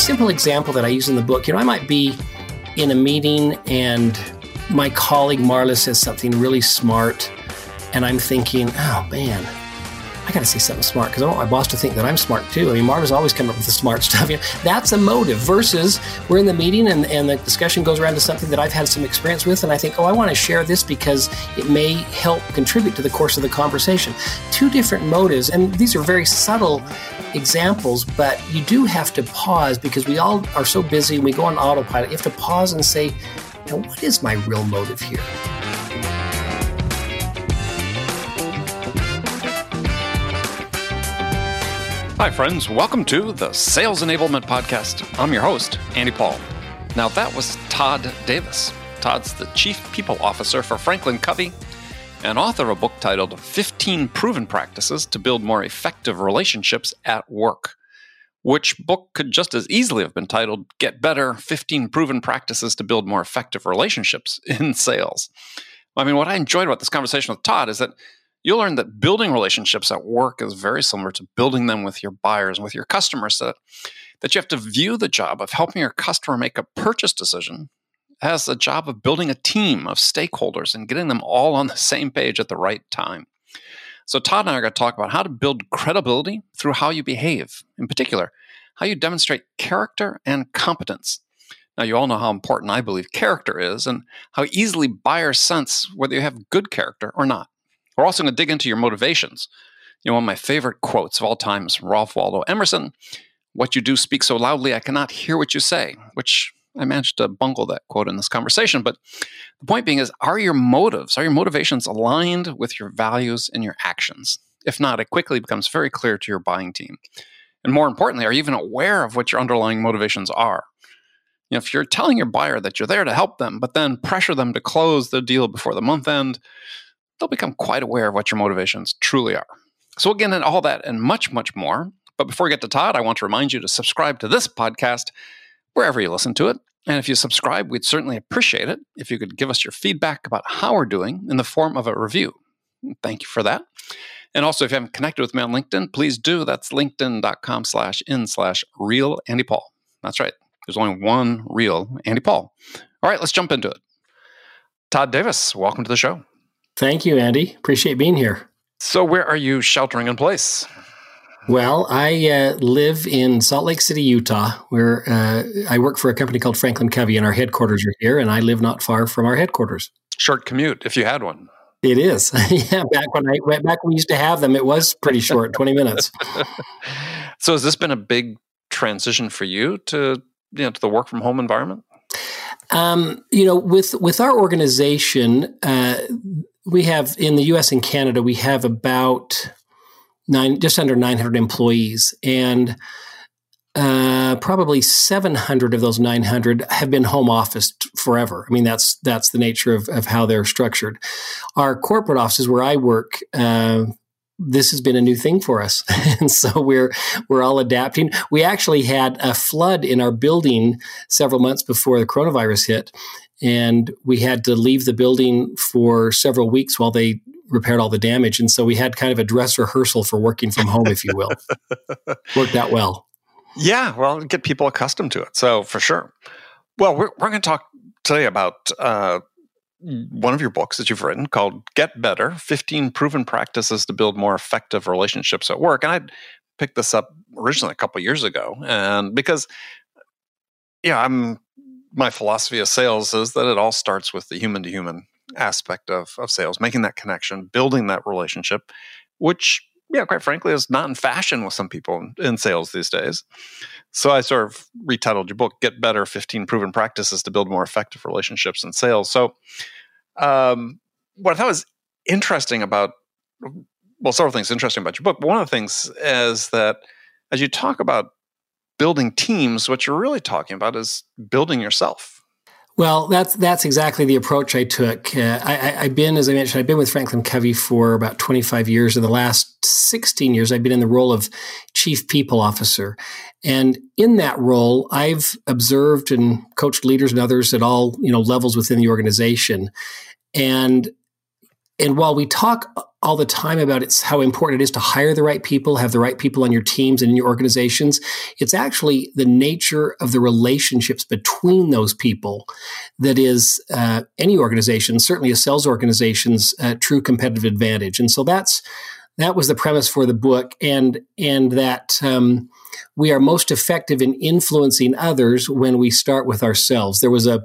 Simple example that I use in the book, you know, I might be in a meeting and my colleague Marla says something really smart, and I'm thinking, oh man, I got to say something smart because I want my boss to think that I'm smart too. I mean, Marla's always coming up with the smart stuff. You know, that's a motive versus we're in the meeting and, and the discussion goes around to something that I've had some experience with, and I think, oh, I want to share this because it may help contribute to the course of the conversation. Two different motives, and these are very subtle examples, but you do have to pause because we all are so busy and we go on autopilot. You have to pause and say, what is my real motive here? Hi, friends. Welcome to the Sales Enablement Podcast. I'm your host, Andy Paul. Now, that was Todd Davis. Todd's the Chief People Officer for Franklin Covey and author of a book titled 15 Proven Practices to Build More Effective Relationships at Work, which book could just as easily have been titled Get Better 15 Proven Practices to Build More Effective Relationships in Sales. I mean, what I enjoyed about this conversation with Todd is that you'll learn that building relationships at work is very similar to building them with your buyers and with your customers. That, that you have to view the job of helping your customer make a purchase decision as the job of building a team of stakeholders and getting them all on the same page at the right time. So, Todd and I are going to talk about how to build credibility through how you behave, in particular, how you demonstrate character and competence. Now, you all know how important I believe character is and how easily buyers sense whether you have good character or not. We're also going to dig into your motivations. You know, one of my favorite quotes of all time is Ralph Waldo Emerson What you do speaks so loudly, I cannot hear what you say, which I managed to bungle that quote in this conversation. But the point being is, are your motives, are your motivations aligned with your values and your actions? If not, it quickly becomes very clear to your buying team. And more importantly, are you even aware of what your underlying motivations are? You know, if you're telling your buyer that you're there to help them, but then pressure them to close the deal before the month end, they'll become quite aware of what your motivations truly are. So, again, and all that and much, much more. But before we get to Todd, I want to remind you to subscribe to this podcast wherever you listen to it. And if you subscribe, we'd certainly appreciate it if you could give us your feedback about how we're doing in the form of a review. Thank you for that. And also, if you haven't connected with me on LinkedIn, please do. That's linkedin.com slash in slash real Andy Paul. That's right. There's only one real Andy Paul. All right, let's jump into it. Todd Davis, welcome to the show. Thank you, Andy. Appreciate being here. So, where are you sheltering in place? Well, I uh, live in Salt Lake City, Utah, where uh, I work for a company called Franklin Covey, and our headquarters are here, and I live not far from our headquarters. Short commute, if you had one. It is. yeah, back when I went back when we used to have them, it was pretty short, twenty minutes. so, has this been a big transition for you to you know to the work from home environment? Um, you know, with with our organization, uh, we have in the U.S. and Canada, we have about nine, just under 900 employees, and uh, probably 700 of those 900 have been home office forever. I mean, that's that's the nature of, of how they're structured. Our corporate offices, where I work, uh, this has been a new thing for us, and so we're we're all adapting. We actually had a flood in our building several months before the coronavirus hit, and we had to leave the building for several weeks while they repaired all the damage. And so we had kind of a dress rehearsal for working from home, if you will. Worked out well. Yeah, well, get people accustomed to it. So for sure. Well, we're, we're going to talk today about uh, one of your books that you've written called Get Better 15 Proven Practices to Build More Effective Relationships at Work. And I picked this up originally a couple years ago. And because, yeah, I'm my philosophy of sales is that it all starts with the human to human aspect of, of sales, making that connection, building that relationship, which, yeah, quite frankly, is not in fashion with some people in, in sales these days. So I sort of retitled your book, Get Better 15 Proven Practices to Build More Effective Relationships in Sales. So, um, what I thought was interesting about, well, several things interesting about your book, but one of the things is that as you talk about building teams, what you're really talking about is building yourself well, that's that's exactly the approach I took. Uh, I, have been, as I mentioned, I've been with Franklin Covey for about 25 years. In the last 16 years, I've been in the role of chief people officer, and in that role, I've observed and coached leaders and others at all you know levels within the organization. And and while we talk all the time about it's how important it is to hire the right people, have the right people on your teams and in your organizations, it's actually the nature of the relationships between those people that is uh, any organization, certainly a sales organization's uh, true competitive advantage. And so that's that was the premise for the book, and and that. Um, we are most effective in influencing others when we start with ourselves. There was a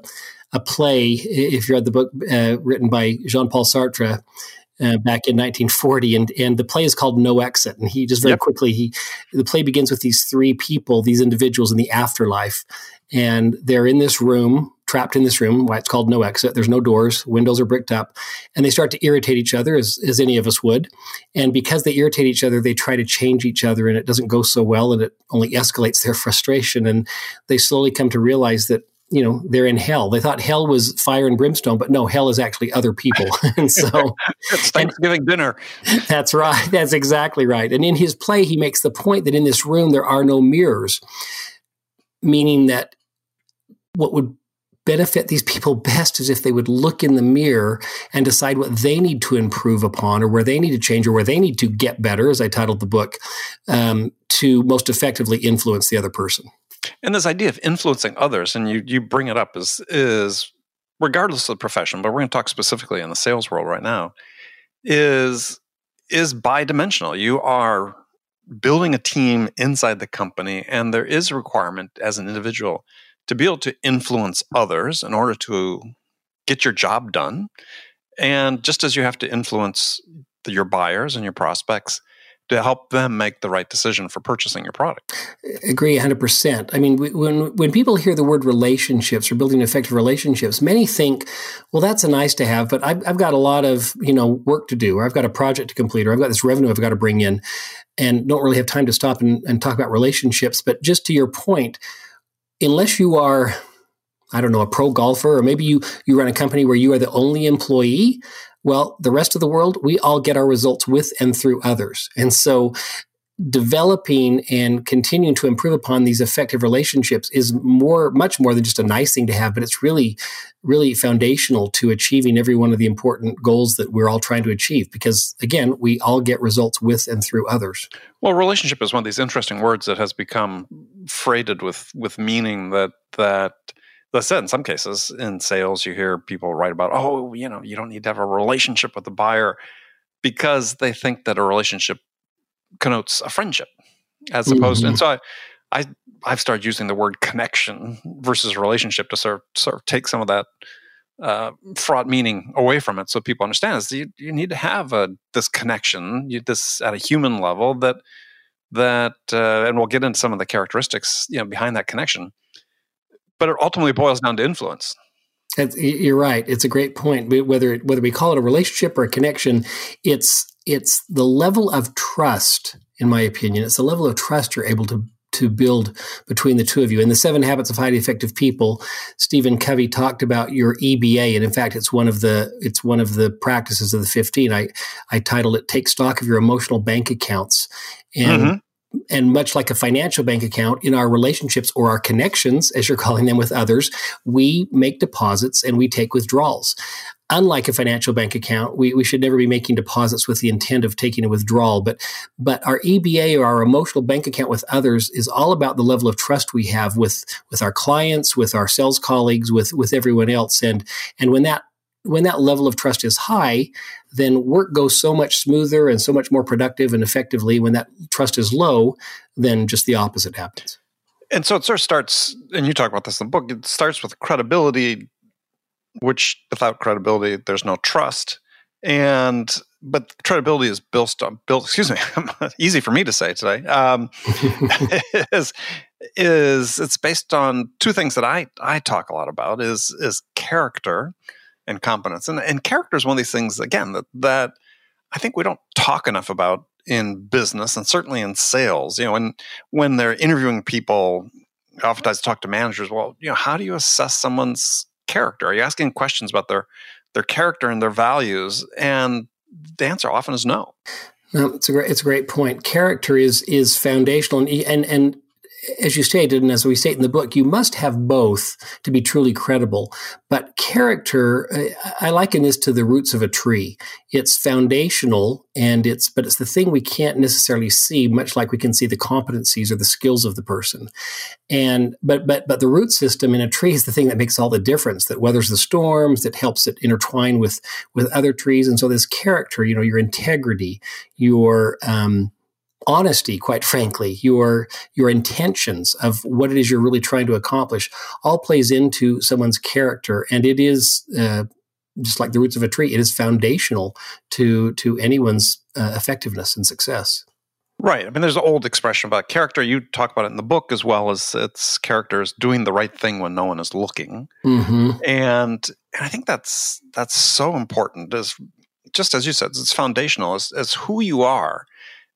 a play, if you read the book uh, written by Jean Paul Sartre. Uh, back in 1940, and and the play is called No Exit. And he just very yep. quickly he the play begins with these three people, these individuals in the afterlife, and they're in this room, trapped in this room. Why it's called No Exit. There's no doors, windows are bricked up, and they start to irritate each other as as any of us would. And because they irritate each other, they try to change each other, and it doesn't go so well, and it only escalates their frustration. And they slowly come to realize that you know they're in hell. They thought hell was fire and brimstone, but no, hell is actually other people. and so it's Thanksgiving and, dinner. That's right. That's exactly right. And in his play, he makes the point that in this room there are no mirrors, meaning that what would benefit these people best is if they would look in the mirror and decide what they need to improve upon or where they need to change or where they need to get better, as I titled the book, um, to most effectively influence the other person. And this idea of influencing others, and you you bring it up, is is regardless of the profession, but we're going to talk specifically in the sales world right now, is is bi-dimensional. You are building a team inside the company, and there is a requirement as an individual to be able to influence others in order to get your job done. And just as you have to influence your buyers and your prospects to help them make the right decision for purchasing your product. Agree 100%. I mean, when when people hear the word relationships or building effective relationships, many think, well, that's a nice to have, but I've, I've got a lot of, you know, work to do, or I've got a project to complete, or I've got this revenue I've got to bring in, and don't really have time to stop and, and talk about relationships. But just to your point, unless you are I don't know, a pro golfer, or maybe you you run a company where you are the only employee. Well, the rest of the world, we all get our results with and through others. And so developing and continuing to improve upon these effective relationships is more much more than just a nice thing to have but it's really really foundational to achieving every one of the important goals that we're all trying to achieve because again we all get results with and through others well relationship is one of these interesting words that has become freighted with with meaning that that that's said in some cases in sales you hear people write about oh you know you don't need to have a relationship with the buyer because they think that a relationship connotes a friendship as opposed mm-hmm. and so I, I I've started using the word connection versus relationship to sort of, sort of take some of that uh, fraught meaning away from it, so people understand is you, you need to have a this connection, you, this at a human level that that, uh, and we'll get into some of the characteristics you know behind that connection but it ultimately boils down to influence. You're right. It's a great point. Whether whether we call it a relationship or a connection, it's it's the level of trust, in my opinion. It's the level of trust you're able to to build between the two of you. In the Seven Habits of Highly Effective People, Stephen Covey talked about your EBA, and in fact, it's one of the it's one of the practices of the fifteen. I I titled it "Take Stock of Your Emotional Bank Accounts," and mm-hmm and much like a financial bank account in our relationships or our connections as you're calling them with others we make deposits and we take withdrawals. Unlike a financial bank account we, we should never be making deposits with the intent of taking a withdrawal but but our eba or our emotional bank account with others is all about the level of trust we have with with our clients with our sales colleagues with with everyone else. And and when that when that level of trust is high, then work goes so much smoother and so much more productive and effectively. When that trust is low, then just the opposite happens. And so it sort of starts, and you talk about this in the book. It starts with credibility, which without credibility, there's no trust. And but credibility is built on built. Excuse me, easy for me to say today. Um, is is it's based on two things that I I talk a lot about is is character and competence, and and character is one of these things again that that I think we don't talk enough about in business and certainly in sales. You know, when when they're interviewing people, oftentimes talk to managers. Well, you know, how do you assess someone's character? Are you asking questions about their their character and their values? And the answer often is no. No, it's a great it's a great point. Character is is foundational, and and and as you stated, and as we state in the book, you must have both to be truly credible. But character, I liken this to the roots of a tree. It's foundational, and it's but it's the thing we can't necessarily see, much like we can see the competencies or the skills of the person. And but but but the root system in a tree is the thing that makes all the difference. That weathers the storms, that helps it intertwine with with other trees. And so this character, you know, your integrity, your um, honesty, quite frankly, your your intentions of what it is you're really trying to accomplish, all plays into someone's character, and it is uh, just like the roots of a tree. It is foundational to to anyone's uh, effectiveness and success. Right. I mean, there's an old expression about character. You talk about it in the book as well as its characters doing the right thing when no one is looking, mm-hmm. and and I think that's that's so important. As just as you said, it's foundational as, as who you are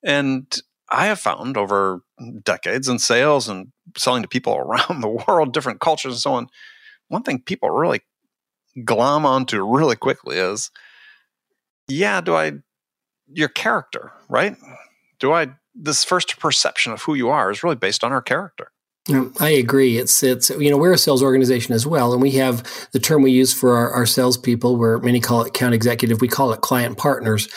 and I have found over decades in sales and selling to people around the world, different cultures and so on, one thing people really glom onto really quickly is yeah, do I, your character, right? Do I, this first perception of who you are is really based on our character. I agree. It's it's you know we're a sales organization as well, and we have the term we use for our, our salespeople, where many call it account executive, we call it client partners,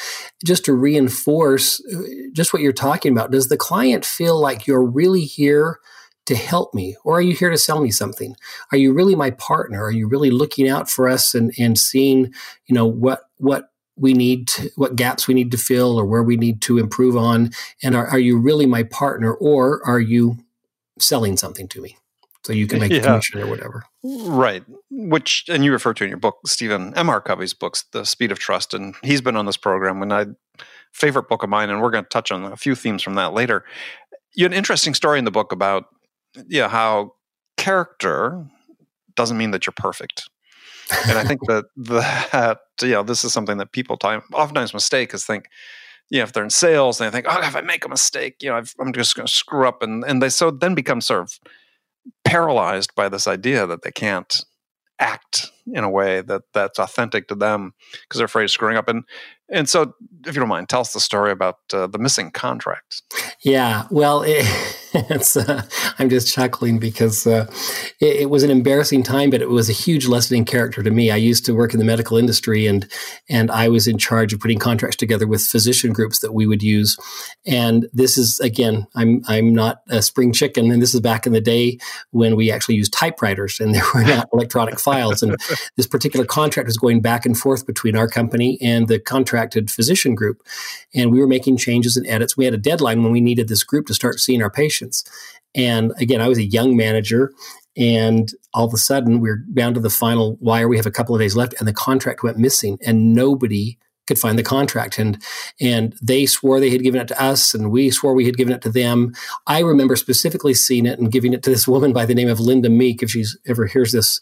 just to reinforce uh, just what you're talking about. Does the client feel like you're really here to help me, or are you here to sell me something? Are you really my partner? Are you really looking out for us and and seeing you know what what we need to, what gaps we need to fill or where we need to improve on and are, are you really my partner or are you selling something to me so you can make yeah. a commission or whatever. Right. Which, and you refer to in your book, Stephen M. R. Covey's books, The Speed of Trust. And he's been on this program and I, favorite book of mine, and we're going to touch on a few themes from that later. You had an interesting story in the book about, yeah, how character doesn't mean that you're perfect. and I think that that, you know, this is something that people time, oftentimes mistake is think, you know, if they're in sales, they think, oh, if I make a mistake, you know, i am just going to screw up, and and they so then become sort of paralyzed by this idea that they can't act in a way that that's authentic to them because they're afraid of screwing up. And and so, if you don't mind, tell us the story about uh, the missing contract. Yeah, well, it, it's uh, I'm just chuckling because uh, it, it, was an embarrassing time, but it was a huge lesson in character to me. I used to work in the medical industry, and and I was in charge of putting contracts together with physician groups that we would use. And this is again, I'm I'm not a spring chicken, and this is back in the day when we actually used typewriters and there were not electronic files. And this particular contract was going back and forth between our company and the contracted physician group, and we were making changes and edits. We had a deadline when we needed this group to start seeing our patients. And again, I was a young manager, and all of a sudden we're down to the final wire. We have a couple of days left, and the contract went missing, and nobody could find the contract. And and they swore they had given it to us and we swore we had given it to them. I remember specifically seeing it and giving it to this woman by the name of linda meek if she's ever hears this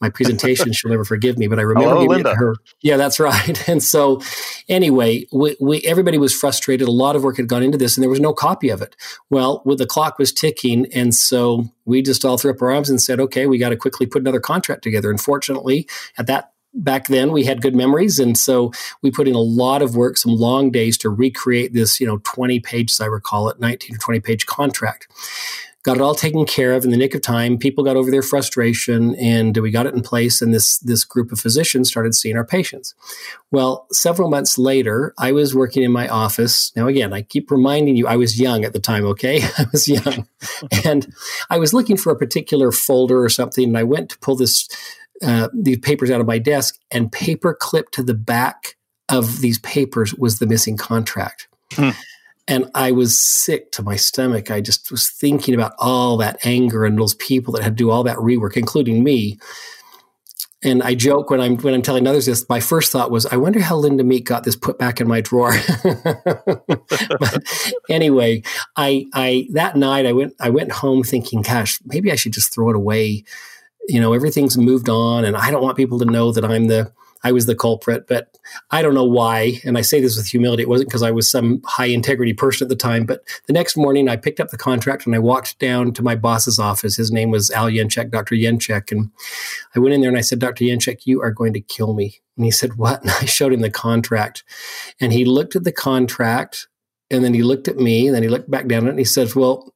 my presentation, she'll never forgive me. But I remember Hello, giving it to her. Yeah, that's right. And so, anyway, we, we, everybody was frustrated. A lot of work had gone into this, and there was no copy of it. Well, with the clock was ticking, and so we just all threw up our arms and said, "Okay, we got to quickly put another contract together." Unfortunately, at that back then we had good memories and so we put in a lot of work some long days to recreate this you know 20 pages i recall it 19 or 20 page contract got it all taken care of in the nick of time. People got over their frustration and we got it in place. And this, this group of physicians started seeing our patients. Well, several months later, I was working in my office. Now, again, I keep reminding you, I was young at the time, okay? I was young. and I was looking for a particular folder or something. And I went to pull this uh, these papers out of my desk, and paper clipped to the back of these papers was the missing contract. Hmm. And I was sick to my stomach. I just was thinking about all that anger and those people that had to do all that rework, including me. And I joke when I'm when I'm telling others this. My first thought was, I wonder how Linda Meek got this put back in my drawer. but anyway, I I that night I went I went home thinking, gosh, maybe I should just throw it away. You know, everything's moved on, and I don't want people to know that I'm the I was the culprit, but I don't know why. And I say this with humility. It wasn't because I was some high integrity person at the time. But the next morning, I picked up the contract and I walked down to my boss's office. His name was Al Yenchek, Dr. Yenchek. And I went in there and I said, Dr. Yenchek, you are going to kill me. And he said, What? And I showed him the contract. And he looked at the contract and then he looked at me and then he looked back down at it and he says, Well,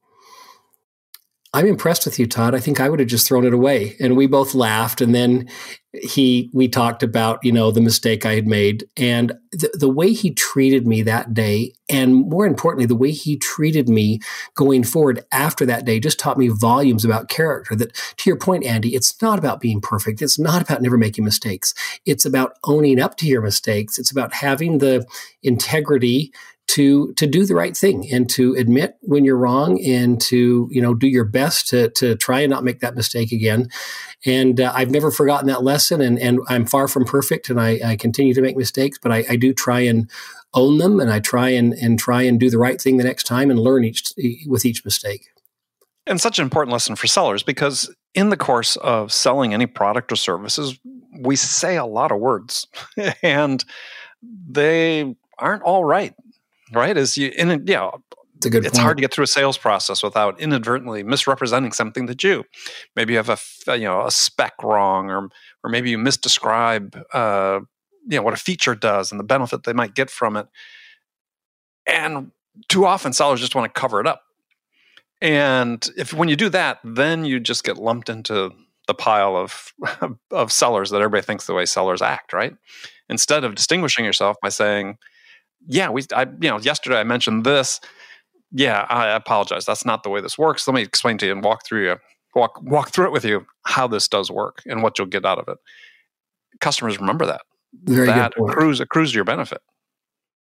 I'm impressed with you, Todd. I think I would have just thrown it away. And we both laughed. And then he, we talked about, you know, the mistake I had made and the, the way he treated me that day. And more importantly, the way he treated me going forward after that day just taught me volumes about character that to your point, Andy, it's not about being perfect. It's not about never making mistakes. It's about owning up to your mistakes. It's about having the integrity to to do the right thing and to admit when you're wrong and to you know do your best to to try and not make that mistake again. And uh, I've never forgotten that lesson and and I'm far from perfect and I, I continue to make mistakes but I, I, do try and own them and I try and and try and do the right thing the next time and learn each with each mistake. And such an important lesson for sellers because in the course of selling any product or services we say a lot of words and they aren't all right right? Is you in a, yeah, it's, a good it's hard to get through a sales process without inadvertently misrepresenting something that you maybe you have a you know a spec wrong or or maybe you misdescribe uh, you know what a feature does and the benefit they might get from it. And too often sellers just want to cover it up. And if when you do that, then you just get lumped into the pile of of sellers that everybody thinks the way sellers act, right? Instead of distinguishing yourself by saying, yeah, we, I, you know, yesterday I mentioned this. Yeah, I apologize. That's not the way this works. Let me explain to you and walk through you, walk walk through it with you how this does work and what you'll get out of it. Customers remember that. Very that good accrues accrues to your benefit.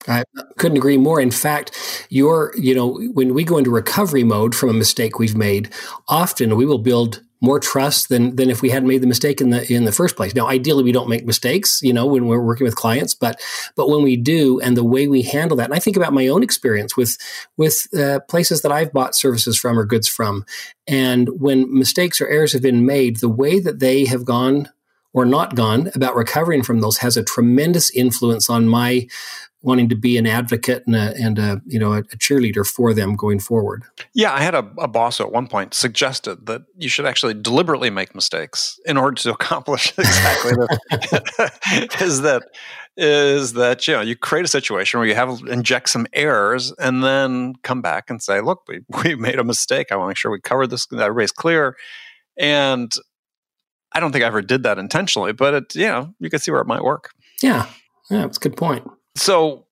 I couldn't agree more. In fact, your, you know, when we go into recovery mode from a mistake we've made, often we will build more trust than than if we hadn't made the mistake in the in the first place. Now, ideally, we don't make mistakes, you know, when we're working with clients, but but when we do, and the way we handle that, and I think about my own experience with with uh, places that I've bought services from or goods from, and when mistakes or errors have been made, the way that they have gone or not gone about recovering from those has a tremendous influence on my wanting to be an advocate and a, and a you know a, cheerleader for them going forward. Yeah, I had a, a, boss at one point suggested that you should actually deliberately make mistakes in order to accomplish exactly that. is that is that you know you create a situation where you have inject some errors and then come back and say, look, we we made a mistake. I want to make sure we cover this. Everybody's clear, and I don't think I ever did that intentionally, but it you know you can see where it might work. Yeah, yeah, it's a good point. So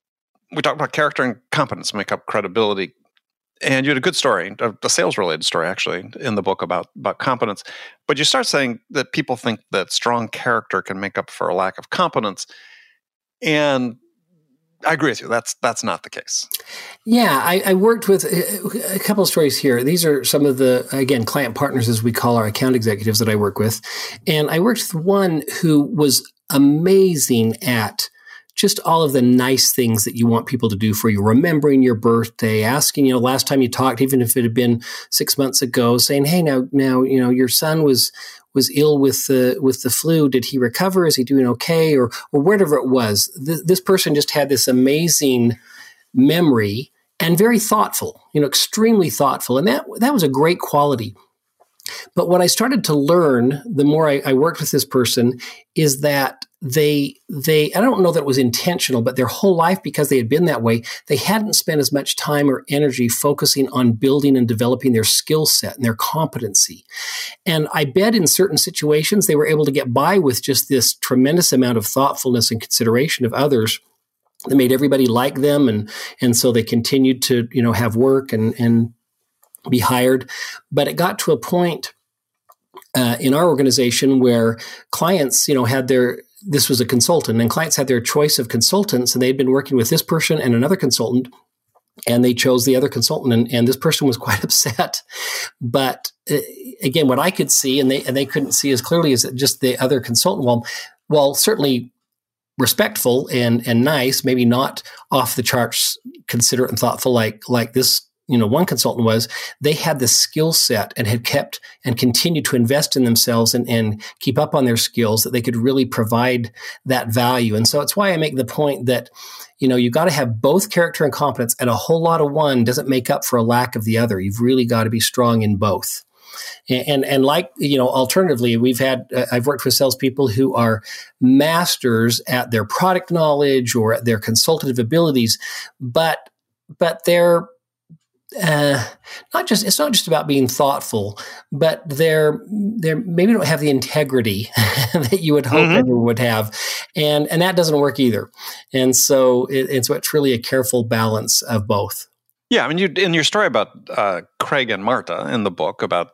we talked about character and competence make up credibility. And you had a good story, a, sales related story actually, in the book about, about competence. But you start saying that people think that strong character can make up for a lack of competence. And I agree with you. That's that's not the case. Yeah, I, I, worked with a, a couple of stories here. These are some of the again client partners, as we call our account executives that I work with, and I worked with one who was amazing at just all of the nice things that you want people to do for you, remembering your birthday, asking, you know, last time you talked, even if it had been six months ago, saying, Hey, now, now, you know, your son was, was ill with the, with the flu. Did he recover? Is he doing okay? Or, or whatever it was. Th- this person just had this amazing memory and very thoughtful, you know, extremely thoughtful. And that, that was a great quality. But what I started to learn the more I, I worked with this person is that they they I don't know that it was intentional, but their whole life because they had been that way, they hadn't spent as much time or energy focusing on building and developing their skill set and their competency. And I bet in certain situations they were able to get by with just this tremendous amount of thoughtfulness and consideration of others that made everybody like them and and so they continued to, you know, have work and and be hired. But it got to a point uh, in our organization where clients, you know, had their this was a consultant, and clients had their choice of consultants, and they'd been working with this person and another consultant, and they chose the other consultant, and, and this person was quite upset. But uh, again, what I could see, and they and they couldn't see as clearly as just the other consultant. Well, well, certainly respectful and and nice, maybe not off the charts, considerate and thoughtful like like this you know one consultant was they had the skill set and had kept and continued to invest in themselves and, and keep up on their skills that they could really provide that value. And so it's why i make the point that you know you've got to have both character and competence and a whole lot of one doesn't make up for a lack of the other. You've really got to be strong in both. And, and, and like you know alternatively we've had uh, i've worked with salespeople who are masters at their product knowledge or at their consultative abilities but but they're uh, not just it's not just about being thoughtful, but they're they're maybe don't have the integrity that you would hope mm-hmm. everyone would have, and and that doesn't work either. And so it, it's it's really a careful balance of both. Yeah, I mean, you in your story about uh, Craig and Marta in the book about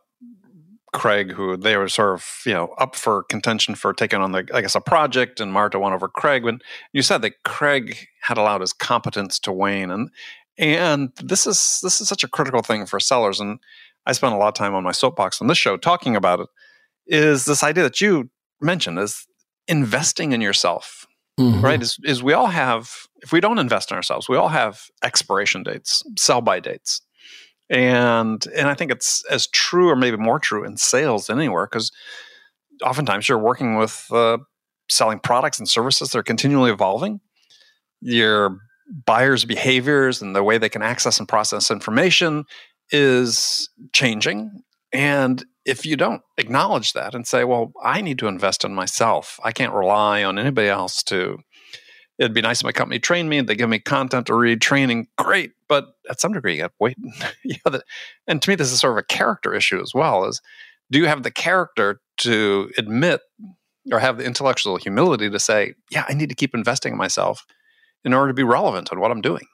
Craig, who they were sort of you know up for contention for taking on the I guess a project, and Marta won over Craig. When you said that Craig had allowed his competence to wane, and and this is this is such a critical thing for sellers. And I spent a lot of time on my soapbox on this show talking about it. Is this idea that you mentioned is investing in yourself, mm-hmm. right? Is is we all have if we don't invest in ourselves, we all have expiration dates, sell by dates. And and I think it's as true or maybe more true in sales than anywhere because oftentimes you're working with uh, selling products and services that are continually evolving. You're buyers' behaviors and the way they can access and process information is changing. And if you don't acknowledge that and say, well, I need to invest in myself, I can't rely on anybody else to. It'd be nice if my company trained me, they give me content to read, training, great. But at some degree, you got to wait. you and to me, this is sort of a character issue as well. Is do you have the character to admit or have the intellectual humility to say, yeah, I need to keep investing in myself in order to be relevant on what I'm doing.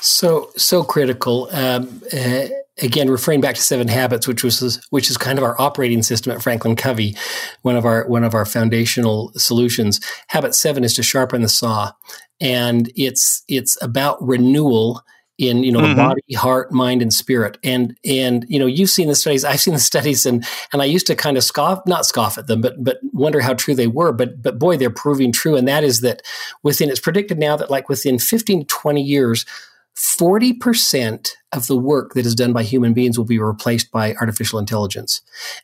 So so critical. Um, uh, again, referring back to Seven Habits, which was which is kind of our operating system at Franklin Covey, one of our one of our foundational solutions. Habit seven is to sharpen the saw, and it's it's about renewal in you know mm-hmm. the body, heart, mind, and spirit. And and you know you've seen the studies, I've seen the studies, and and I used to kind of scoff, not scoff at them, but but wonder how true they were. But but boy, they're proving true. And that is that within it's predicted now that like within 15 20 years, 40% of the work that is done by human beings will be replaced by artificial intelligence.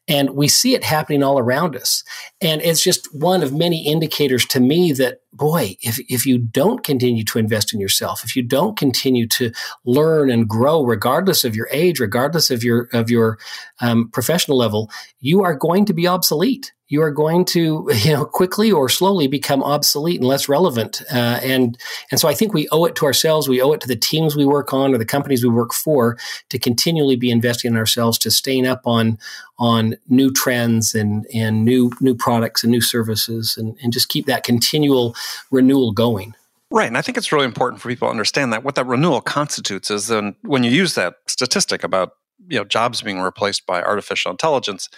And we see it happening all around us. And it's just one of many indicators to me that, boy, if, if you don't continue to invest in yourself, if you don't continue to learn and grow, regardless of your age, regardless of your, of your um, professional level, you are going to be obsolete you are going to you know quickly or slowly become obsolete and less relevant. Uh, and and so I think we owe it to ourselves. We owe it to the teams we work on or the companies we work for to continually be investing in ourselves to staying up on on new trends and and new new products and new services and, and just keep that continual renewal going. Right. And I think it's really important for people to understand that what that renewal constitutes is then when you use that statistic about you know jobs being replaced by artificial intelligence,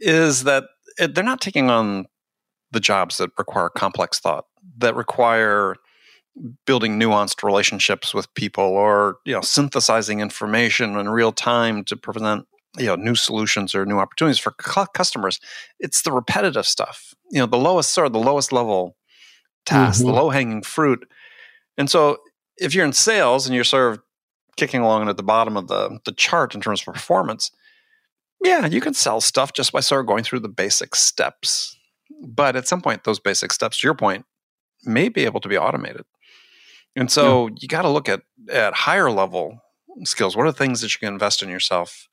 is that they're not taking on the jobs that require complex thought, that require building nuanced relationships with people or you know synthesizing information in real time to present you know new solutions or new opportunities for cu- customers. It's the repetitive stuff. You know the lowest sort of the lowest level task mm-hmm. the low hanging fruit. And so if you're in sales and you're sort of kicking along at the bottom of the the chart in terms of performance yeah, you can sell stuff just by sort of going through the basic steps. But at some point, those basic steps, to your point, may be able to be automated. And so yeah. you got to look at at higher level skills. What are the things that you can invest in yourself?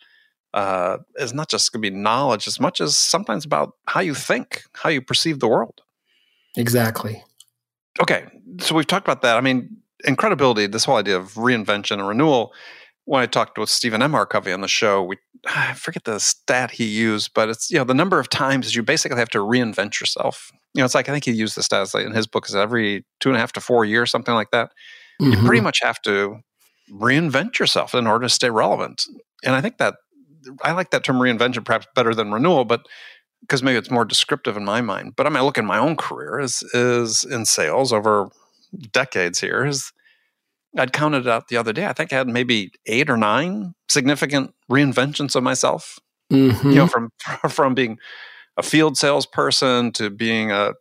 Uh, is not just going to be knowledge as much as sometimes about how you think, how you perceive the world. Exactly. Okay, so we've talked about that. I mean, incredibility. This whole idea of reinvention and renewal when I talked with Stephen M. R. Covey on the show, we I forget the stat he used, but it's you know the number of times you basically have to reinvent yourself. You know, it's like I think he used the stat like in his book is every two and a half to four years, something like that. Mm-hmm. You pretty much have to reinvent yourself in order to stay relevant. And I think that I like that term reinvention perhaps better than renewal, but because maybe it's more descriptive in my mind. But I mean, I look in my own career is is in sales over decades here is I'd counted it out the other day. I think I had maybe eight or nine significant reinventions of myself. Mm-hmm. You know, from from being a field salesperson to being a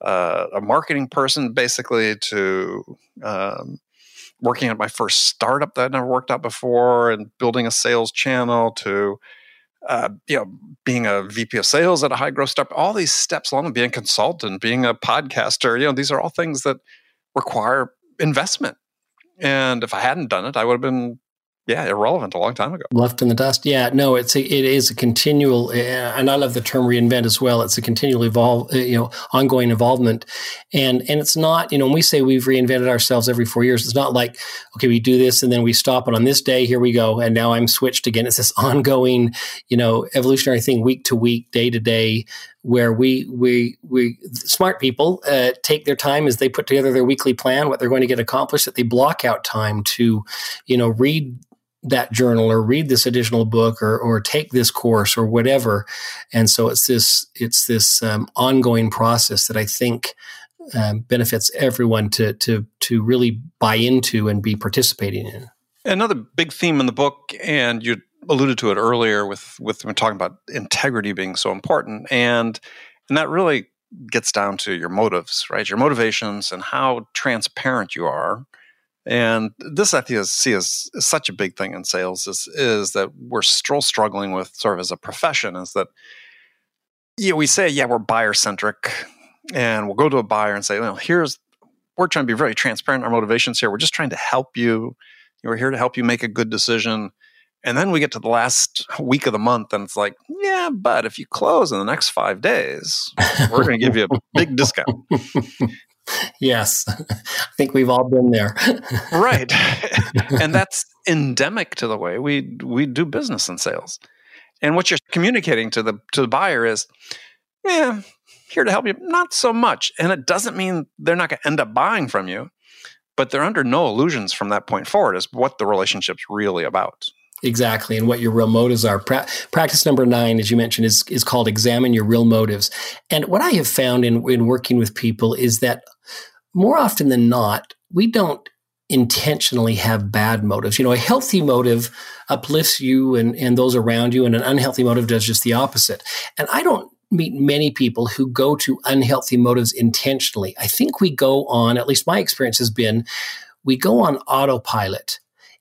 uh, a marketing person, basically to um, working at my first startup that I'd never worked at before, and building a sales channel to uh, you know, being a VP of sales at a high growth startup, all these steps along, being a consultant, being a podcaster, you know, these are all things that require investment. And if I hadn't done it, I would have been yeah, irrelevant a long time ago. Left in the dust. Yeah, no, it's a, it is a continual, and I love the term reinvent as well. It's a continual evolve, uh, you know, ongoing involvement, and and it's not, you know, when we say we've reinvented ourselves every four years, it's not like okay, we do this and then we stop, and on this day, here we go, and now I'm switched again. It's this ongoing, you know, evolutionary thing, week to week, day to day, where we we we smart people uh, take their time as they put together their weekly plan, what they're going to get accomplished, that they block out time to, you know, read that journal or read this additional book or, or take this course or whatever. And so it's this it's this um, ongoing process that I think um, benefits everyone to to to really buy into and be participating in. Another big theme in the book, and you alluded to it earlier with with when talking about integrity being so important, and and that really gets down to your motives, right? Your motivations and how transparent you are and this I think is, see as, such a big thing in sales is, is that we're still struggling with sort of as a profession is that you know, we say, yeah, we're buyer centric and we'll go to a buyer and say, well, here's, we're trying to be very transparent our motivations here. We're just trying to help you. We're here to help you make a good decision. And then we get to the last week of the month and it's like, yeah, but if you close in the next five days, we're going to give you a big discount. Yes, I think we've all been there. right. and that's endemic to the way we we do business and sales. And what you're communicating to the to the buyer is, yeah, here to help you, not so much. And it doesn't mean they're not going to end up buying from you, but they're under no illusions from that point forward as what the relationship's really about. Exactly, and what your real motives are. Pra- practice number nine, as you mentioned, is is called examine your real motives. And what I have found in in working with people is that more often than not, we don't intentionally have bad motives. You know, a healthy motive uplifts you and, and those around you, and an unhealthy motive does just the opposite. And I don't meet many people who go to unhealthy motives intentionally. I think we go on, at least my experience has been, we go on autopilot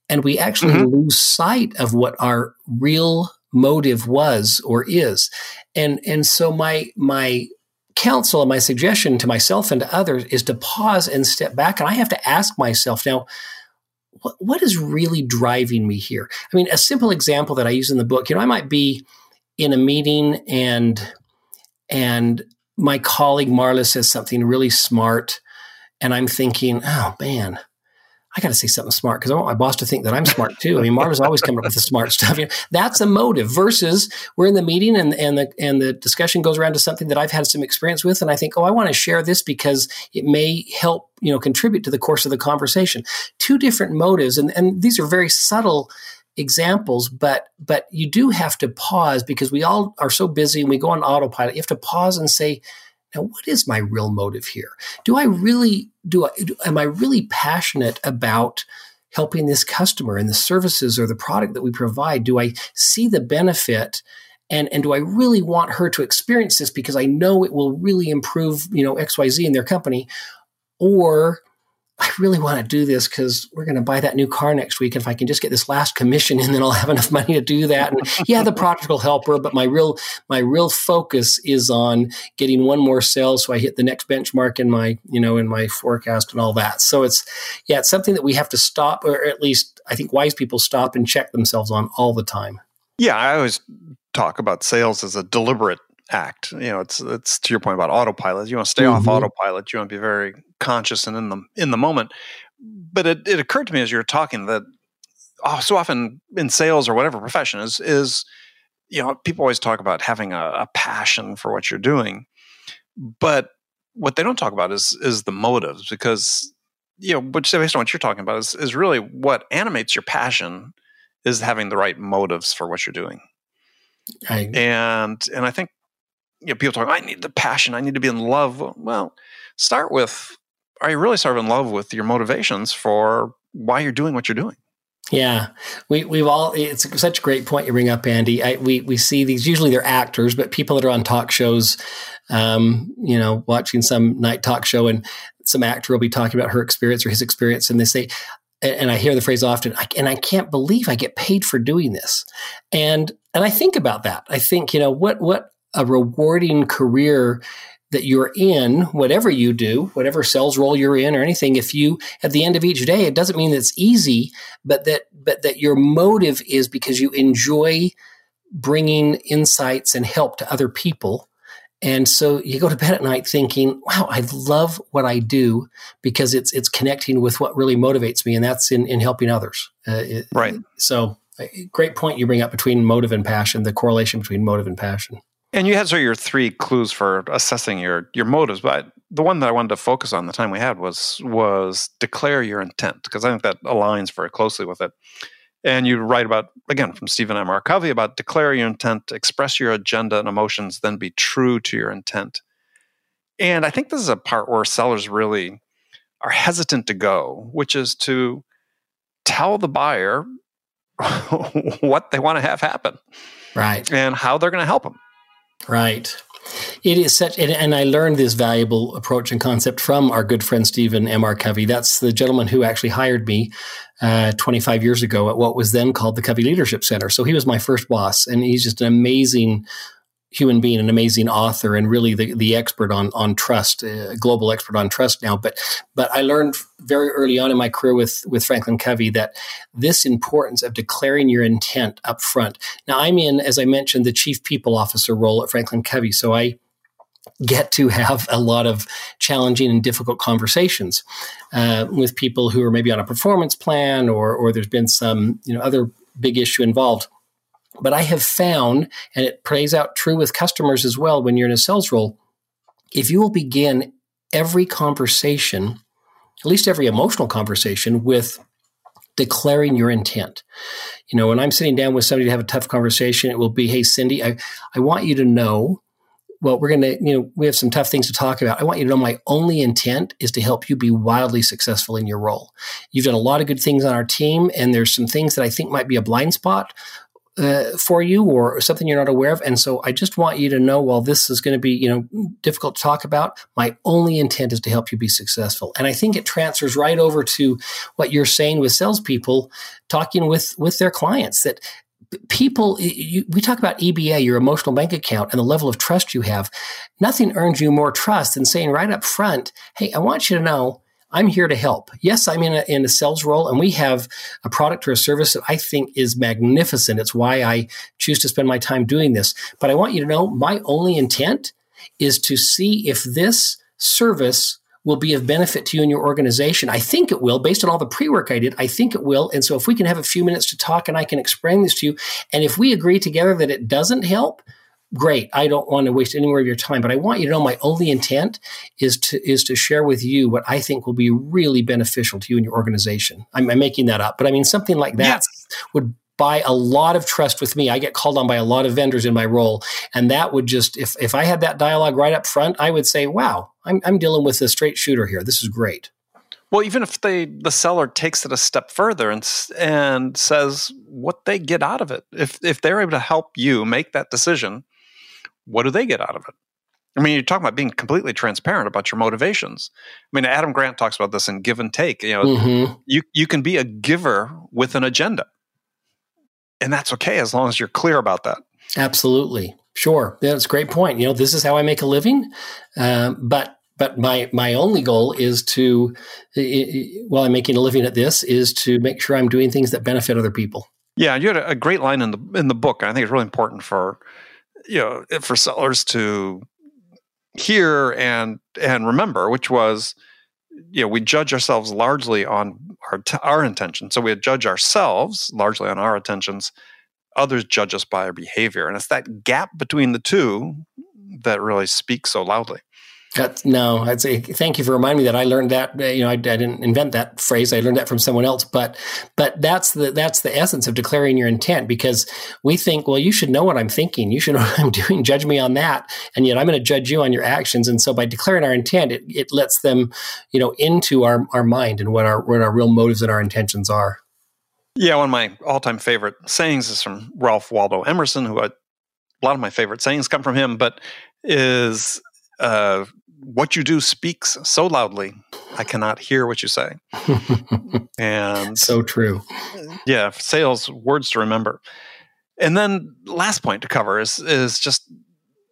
and we actually mm-hmm. lose sight of what our real motive was or is. And and so my my counsel and my suggestion to myself and to others is to pause and step back. And I have to ask myself now, what, what is really driving me here? I mean, a simple example that I use in the book, you know, I might be in a meeting and and my colleague Marla says something really smart, and I'm thinking, oh man, I got to say something smart because I want my boss to think that I'm smart too. I mean, Marla's always coming up with the smart stuff. You know, that's a motive. Versus we're in the meeting and and the and the discussion goes around to something that I've had some experience with, and I think, oh, I want to share this because it may help you know contribute to the course of the conversation. Two different motives, and and these are very subtle examples, but but you do have to pause because we all are so busy and we go on autopilot. You have to pause and say now, what is my real motive here? Do I really do? I, am I really passionate about helping this customer and the services or the product that we provide? Do I see the benefit? And, and do I really want her to experience this because I know it will really improve, you know, XYZ in their company? Or I really want to do this because we're going to buy that new car next week. If I can just get this last commission in, then I'll have enough money to do that. And yeah, the project will help her, but my real my real focus is on getting one more sale so I hit the next benchmark in my you know in my forecast and all that. So it's yeah, it's something that we have to stop, or at least I think wise people stop and check themselves on all the time. Yeah, I always talk about sales as a deliberate act. You know, it's it's to your point about autopilot. You want to stay mm-hmm. off autopilot. You want to be very conscious and in the in the moment. But it, it occurred to me as you were talking that oh, so often in sales or whatever profession is is you know people always talk about having a, a passion for what you're doing, but what they don't talk about is is the motives because you know which based on what you're talking about is is really what animates your passion is having the right motives for what you're doing. I, and and I think you know, people talk, I need the passion, I need to be in love. Well, start with are you really sort of in love with your motivations for why you're doing what you're doing? Yeah, we we've all. It's such a great point you bring up, Andy. I, we we see these. Usually they're actors, but people that are on talk shows, um, you know, watching some night talk show, and some actor will be talking about her experience or his experience, and they say, and I hear the phrase often, and I can't believe I get paid for doing this, and and I think about that. I think you know what what a rewarding career that you're in, whatever you do, whatever sales role you're in or anything, if you at the end of each day, it doesn't mean it's easy, but that but that your motive is because you enjoy bringing insights and help to other people. And so you go to bed at night thinking, "Wow, I love what I do because it's it's connecting with what really motivates me, and that's in in helping others." Uh, right. So, great point you bring up between motive and passion, the correlation between motive and passion. And you had sort of your three clues for assessing your your motives, but the one that I wanted to focus on the time we had was was declare your intent because I think that aligns very closely with it. And you write about again from Stephen M. R. Covey about declare your intent, express your agenda and emotions, then be true to your intent. And I think this is a part where sellers really are hesitant to go, which is to tell the buyer what they want to have happen, right, and how they're going to help them. Right. It is such, and, I learned this valuable approach and concept from our good friend Stephen M.R. Covey. That's the gentleman who actually hired me uh, 25 years ago at what was then called the Covey Leadership Center. So he was my first boss, and he's just an amazing human being, an amazing author, and really the, the expert on on trust, uh, global expert on trust now. But but I learned very early on in my career with with Franklin Covey that this importance of declaring your intent up front. Now I'm in, as I mentioned, the chief people officer role at Franklin Covey, so I get to have a lot of challenging and difficult conversations uh, with people who are maybe on a performance plan or or there's been some you know other big issue involved but I have found, and it plays out true with customers as well when you're in a sales role, if you will begin every conversation, at least every emotional conversation, with declaring your intent. You know, when I'm sitting down with somebody to have a tough conversation, it will be, hey, Cindy, I, I want you to know well, we're going to, you know, we have some tough things to talk about. I want you to know my only intent is to help you be wildly successful in your role. You've done a lot of good things on our team, and there's some things that I think might be a blind spot uh, for you or something you're not aware of. And so I just want you to know while this is going to be, you know, difficult to talk about, my only intent is to help you be successful. And I think it transfers right over to what you're saying with salespeople talking with with their clients that people you, we talk about EBA, your emotional bank account, and the level of trust you have. Nothing earns you more trust than saying right up front, "Hey, I want you to know I'm here to help. Yes, I'm in a, in a sales role and we have a product or a service that I think is magnificent. It's why I choose to spend my time doing this. But I want you to know my only intent is to see if this service will be of benefit to you and your organization. I think it will, based on all the pre work I did. I think it will. And so if we can have a few minutes to talk and I can explain this to you, and if we agree together that it doesn't help, great. I don't want to waste any more of your time, but I want you to know my only intent is to is to share with you what I think will be really beneficial to you and your organization. I'm, I'm making that up, but I mean something like that yes. would buy a lot of trust with me. I get called on by a lot of vendors in my role, and that would just if if I had that dialogue right up front, I would say, "Wow, I'm I'm dealing with a straight shooter here. This is great." Well, even if they the seller takes it a step further and and says what they get out of it, if if they're able to help you make that decision, what do they get out of it? I mean, you're talking about being completely transparent about your motivations. I mean, Adam Grant talks about this in Give and Take. You know, mm-hmm. you you can be a giver with an agenda, and that's okay as long as you're clear about that. Absolutely, sure. That's a great point. You know, this is how I make a living, um, but but my my only goal is to, while I'm making a living at this, is to make sure I'm doing things that benefit other people. Yeah, you had a great line in the in the book. I think it's really important for you know eh, for sellers to hear and and remember, which was you know we judge ourselves largely on our our intentions. So we judge ourselves largely on our intentions. Others judge us by our behavior, and it's that gap between the two that really speaks so loudly. That's, no, I'd say thank you for reminding me that I learned that. Uh, you know, I, I, didn't invent that phrase. I learned that from someone else. But but that's the that's the essence of declaring your intent because we think, well, you should know what I'm thinking. You should know what I'm doing. Judge me on that, and yet I'm going to judge you on your actions. And so by declaring our intent, it, it lets them, you know, into our our mind and what our what our real motives and our intentions are. Yeah, one of my all time favorite sayings is from Ralph Waldo Emerson, who I, a lot of my favorite sayings come from him, but is uh, what you do speaks so loudly, I cannot hear what you say. and so true. Yeah, sales words to remember. And then last point to cover is is just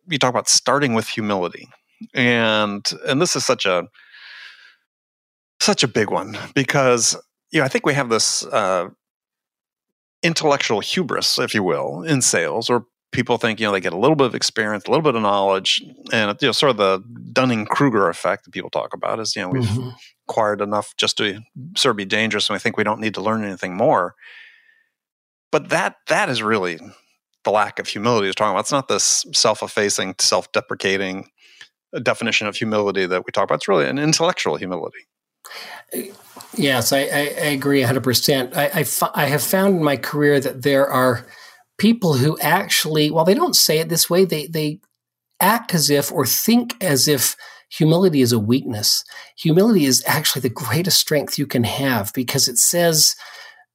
you talk about starting with humility. And and this is such a such a big one because you know, I think we have this uh, intellectual hubris, if you will, in sales, or people think you know they get a little bit of experience, a little bit of knowledge, and you know sort of the Dunning Kruger effect that people talk about is you know we've mm-hmm. acquired enough just to sort of be dangerous, and we think we don't need to learn anything more. But that that is really the lack of humility is talking about. It's not this self-effacing, self-deprecating definition of humility that we talk about. It's really an intellectual humility. Yes, I, I, I agree 100%. I, I, I have found in my career that there are – people who actually, while they don't say it this way, they, they act as if or think as if humility is a weakness. Humility is actually the greatest strength you can have because it says,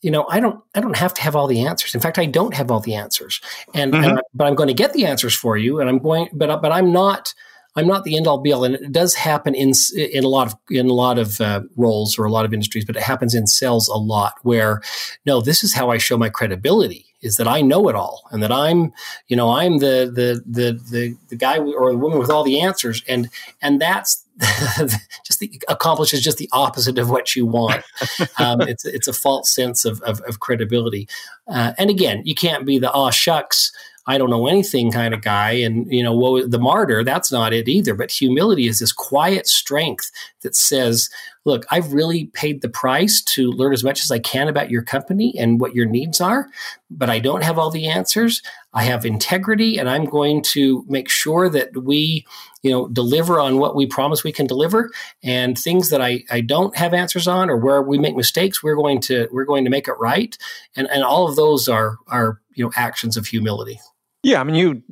you know, I don't, I don't have to have all the answers. In fact, I don't have all the answers, and, mm-hmm. and but I'm going to get the answers for you, and I'm going, but but I'm not. I'm not the end all be all, and it does happen in in a lot of in a lot of uh, roles or a lot of industries, but it happens in sales a lot. Where no, this is how I show my credibility is that I know it all and that I'm, you know, I'm the the the the, the guy or the woman with all the answers, and and that's just the accomplishes just the opposite of what you want. Um, it's it's a false sense of of, of credibility, uh, and again, you can't be the oh shucks. I don't know anything kind of guy. And, you know, well, the martyr, that's not it either. But humility is this quiet strength that says, look, I've really paid the price to learn as much as I can about your company and what your needs are, but I don't have all the answers. I have integrity and I'm going to make sure that we, you know, deliver on what we promise we can deliver and things that I, I don't have answers on or where we make mistakes, we're going to, we're going to make it right. And, and all of those are, are, you know, actions of humility. Yeah, I mean, you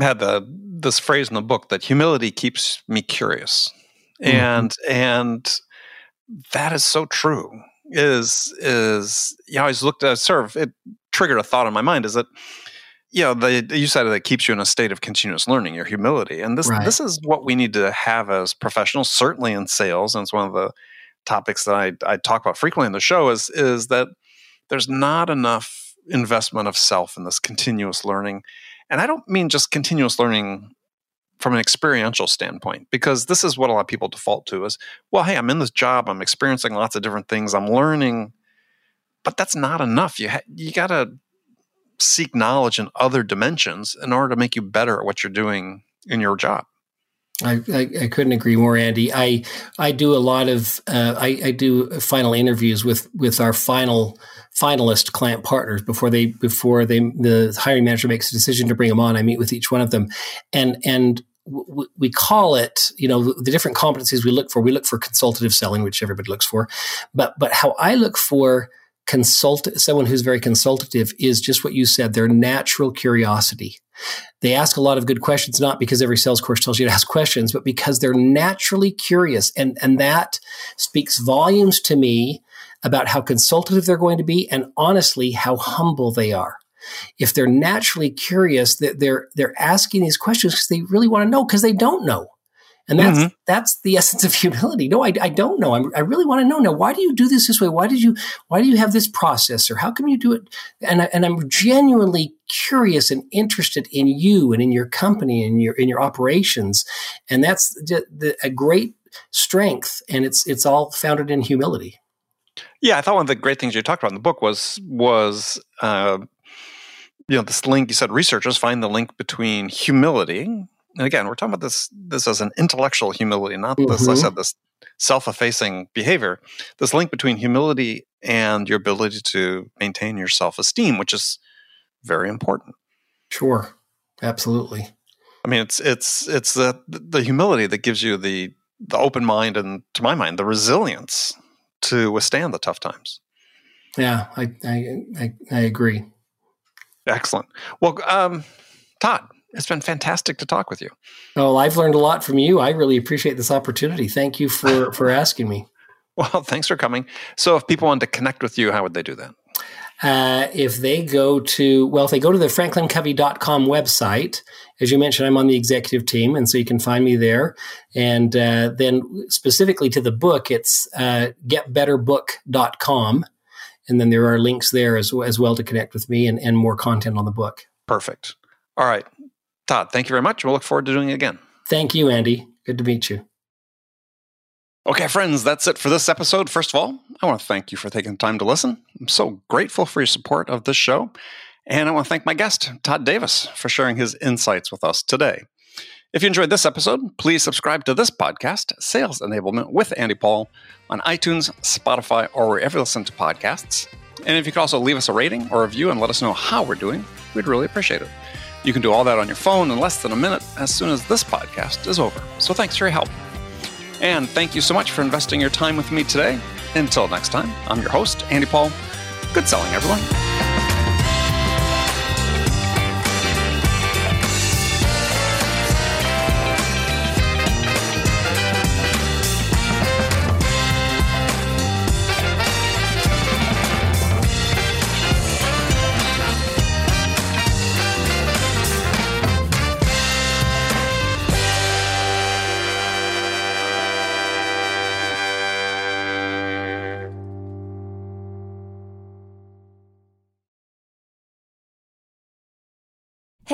had the this phrase in the book that humility keeps me curious, mm-hmm. and and that is so true. Is is you know, I always looked at sort of it triggered a thought in my mind. Is that you know the you said that keeps you in a state of continuous learning, your humility, and this right. this is what we need to have as professionals, certainly in sales, and it's one of the topics that I I talk about frequently in the show. Is is that there's not enough investment of self in this continuous learning and I don't mean just continuous learning from an experiential standpoint, because this is what a lot of people default to is, well, hey, I'm in this job, I'm experiencing lots of different things, I'm learning, but that's not enough. You ha- you got to seek knowledge in other dimensions in order to make you better at what you're doing in your job. I, I, I, couldn't agree more, Andy. I I do a lot of uh, I, I, do final interviews with with our final finalist client partners before they before they the hiring manager makes a decision to bring them on. I meet with each one of them, and and we call it you know the different competencies we look for. We look for consultative selling, which everybody looks for, but but how I look for consult someone who's very consultative is just what you said their natural curiosity. They ask a lot of good questions not because every sales course tells you to ask questions but because they're naturally curious. And and that speaks volumes to me about how consultative they're going to be and honestly how humble they are. If they're naturally curious that they're they're asking these questions because they really want to know because they don't know and that's mm-hmm. that's the essence of humility. No, I, I don't know. I'm, i really want to know now. Why do you do this this way? Why did you Why do you have this process? Or how come you do it? And I, and I'm genuinely curious and interested in you and in your company and your in your operations. And that's the, the, a great strength. And it's it's all founded in humility. Yeah, I thought one of the great things you talked about in the book was was uh, you know this link. You said researchers find the link between humility and again, we're talking about this this as an intellectual humility, not mm-hmm. this. I mm-hmm. said this self-effacing behavior. This link between humility and your ability to maintain your self-esteem, which is very important. Sure, absolutely. I mean, it's it's it's the the humility that gives you the the open mind and, to my mind, the resilience to withstand the tough times. Yeah, I I I, I agree. Excellent. Well, um, Todd, it's been fantastic to talk with you. Oh, I've learned a lot from you. I really appreciate this opportunity. Thank you for for asking me. Well, thanks for coming. So, if people want to connect with you, how would they do that? Uh, if they go to, well, if they go to the franklincovey.com website, as you mentioned, I'm on the executive team, and so you can find me there. And uh, then specifically to the book, it's uh, getbetterbook.com. And then there are links there as, as well to connect with me and, and more content on the book. Perfect. All right. Todd, thank you very much. We'll look forward to doing it again. Thank you, Andy. Good to meet you. Okay, friends, that's it for this episode. First of all, I want to thank you for taking the time to listen. I'm so grateful for your support of this show. And I want to thank my guest, Todd Davis, for sharing his insights with us today. If you enjoyed this episode, please subscribe to this podcast, Sales Enablement with Andy Paul, on iTunes, Spotify, or wherever you listen to podcasts. And if you could also leave us a rating or review and let us know how we're doing, we'd really appreciate it. You can do all that on your phone in less than a minute as soon as this podcast is over. So thanks for your help. And thank you so much for investing your time with me today. Until next time, I'm your host, Andy Paul. Good selling, everyone.